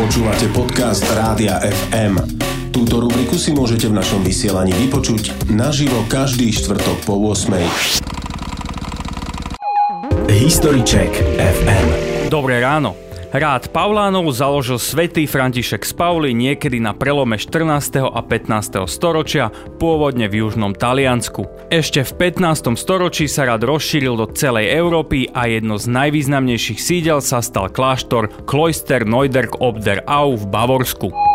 Počúvate podcast Rádia FM. Túto rubriku si môžete v našom vysielaní vypočuť naživo každý štvrtok po 8. History Check FM. Dobré ráno. Rád Paulánov založil svätý František z Pauli niekedy na prelome 14. a 15. storočia, pôvodne v južnom Taliansku. Ešte v 15. storočí sa rád rozšíril do celej Európy a jedno z najvýznamnejších sídel sa stal kláštor Kloister Neuderk ob der Au v Bavorsku.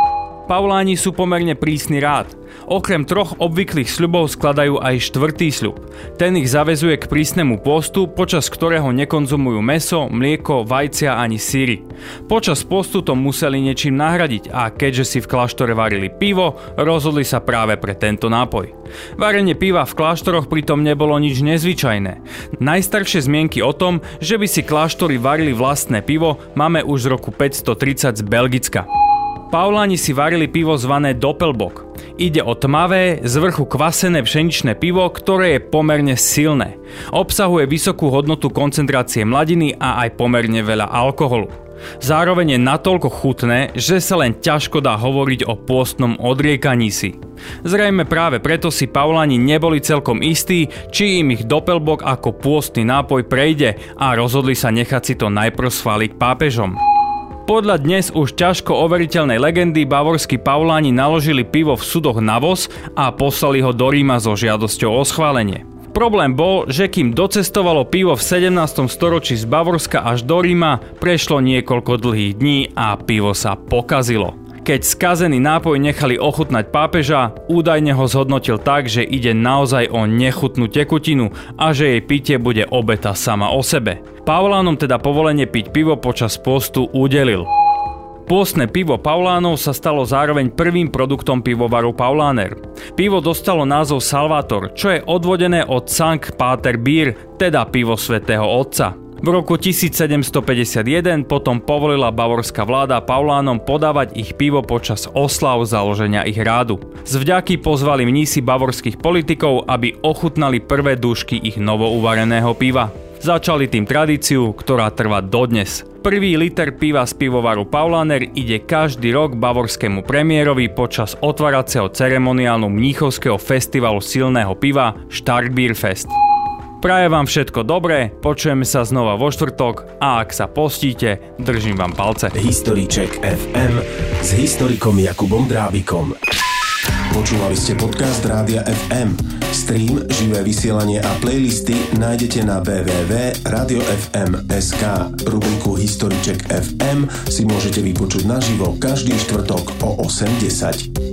Pauláni sú pomerne prísny rád. Okrem troch obvyklých sľubov skladajú aj štvrtý sľub. Ten ich zavezuje k prísnemu postu, počas ktorého nekonzumujú meso, mlieko, vajcia ani síry. Počas postu to museli niečím nahradiť a keďže si v kláštore varili pivo, rozhodli sa práve pre tento nápoj. Varenie piva v kláštoroch pritom nebolo nič nezvyčajné. Najstaršie zmienky o tom, že by si kláštory varili vlastné pivo, máme už z roku 530 z Belgicka. Pauláni si varili pivo zvané Doppelbock. Ide o tmavé, z vrchu kvasené pšeničné pivo, ktoré je pomerne silné. Obsahuje vysokú hodnotu koncentrácie mladiny a aj pomerne veľa alkoholu. Zároveň je natoľko chutné, že sa len ťažko dá hovoriť o pôstnom odriekaní si. Zrejme práve preto si Pauláni neboli celkom istí, či im ich Doppelbock ako pôstny nápoj prejde a rozhodli sa nechať si to najprv schváliť pápežom. Podľa dnes už ťažko overiteľnej legendy bavorskí Pauláni naložili pivo v sudoch na voz a poslali ho do Ríma so žiadosťou o schválenie. Problém bol, že kým docestovalo pivo v 17. storočí z Bavorska až do Ríma, prešlo niekoľko dlhých dní a pivo sa pokazilo. Keď skazený nápoj nechali ochutnať pápeža, údajne ho zhodnotil tak, že ide naozaj o nechutnú tekutinu a že jej pitie bude obeta sama o sebe. Paulánom teda povolenie piť pivo počas postu udelil. Pôstne pivo Paulánov sa stalo zároveň prvým produktom pivovaru Pauláner. Pivo dostalo názov Salvator, čo je odvodené od Sankt Pater Bier, teda pivo svätého Otca. V roku 1751 potom povolila bavorská vláda Paulánom podávať ich pivo počas oslav založenia ich rádu. Z vďaky pozvali mnísi bavorských politikov, aby ochutnali prvé dúšky ich novouvareného piva. Začali tým tradíciu, ktorá trvá dodnes. Prvý liter piva z pivovaru Paulaner ide každý rok bavorskému premiérovi počas otváracieho ceremoniálnu mníchovského festivalu silného piva Starkbierfest. Prajem vám všetko dobré, počujeme sa znova vo štvrtok a ak sa postíte, držím vám palce. Check FM s historikom Jakubom Drábikom. Počúvali ste podcast Rádia FM. Stream, živé vysielanie a playlisty nájdete na www.radiofm.sk. Rubriku Check FM si môžete vypočuť naživo každý štvrtok o 8.10.